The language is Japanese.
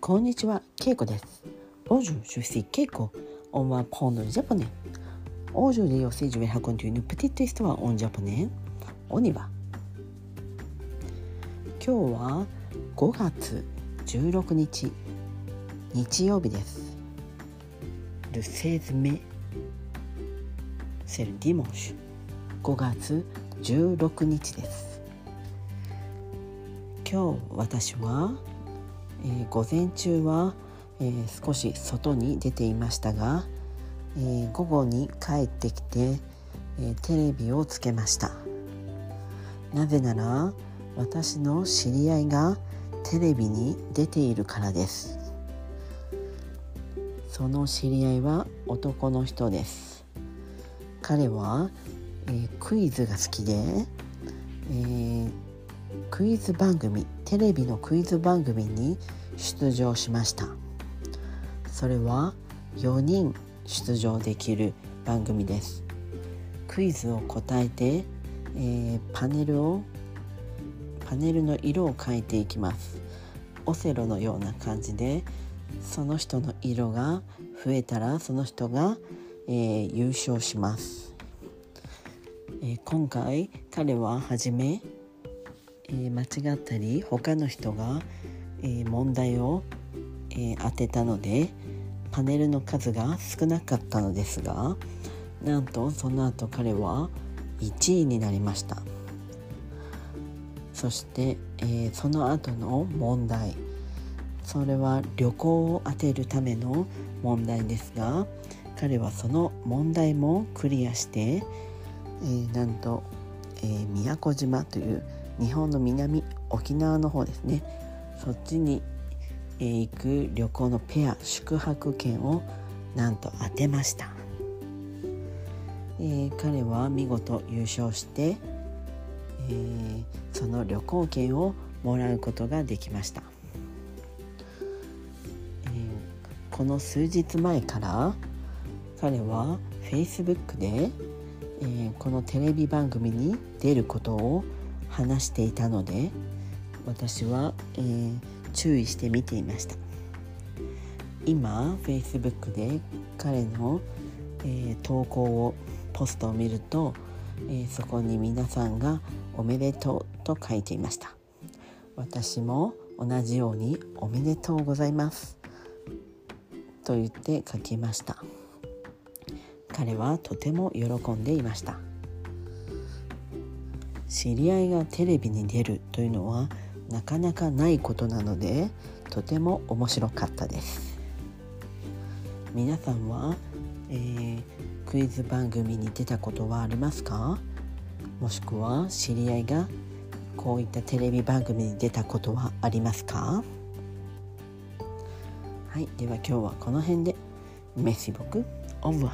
こんにちは、ケイコです。Bonjour, je suis Keiko. On va prendre le japonais. Aujourd'hui aussi, je vais raconter une petite histoire en japonais. On y va. 今日は5月16日、日曜日です。Le 16 mai, c'est le dimanche. 5月16日です。今日私はえー午前中は、えー少し外に出ていましたが、えー午後に帰ってきて、えーテレビをつけました。なぜなら私の知り合いがテレビに出ているからです。その知り合いは男の人です。彼は、えークイズが好きで、えークイズ番組テレビのクイズ番組に出場しました。それは4人出場できる番組です。クイズを答えて、えーパネルをパネルの色を変えていきます。オセロのような感じでその人の色が増えたらその人が、えー優勝します、えー今回彼は初めえ間違ったり他の人が、え問題を、え当てたのでパネルの数が少なかったのですがなんとその後彼は1位になりました。そして、えーその後の問題。それは旅行を当てるための問題ですが彼はその問題もクリアして、えーなんと、えー宮古島という日本の南沖縄の方ですね。そっちに、えー行く旅行のペア宿泊券をなんと当てました、えー彼は見事優勝して、えーその旅行券をもらうことができました、えーこの数日前から彼は Facebook で、えーこのテレビ番組に出ることを話していたので私は、えー注意して見ていました。今 Facebook で彼の、えー投稿をポストを見ると、えーそこに皆さんが「おめでとう」と書いていました。私も同じように「おめでとうございます」と言って書きました。彼はとても喜んでいました。知り合いがテレビに出るというのはなかなかないことなのでとても面白かったです。皆さんは、えークイズ番組に出たことはありますか？もしくは知り合いがこういったテレビ番組に出たことはありますか？はいでは今日はこの辺で。メッシ僕オブワ。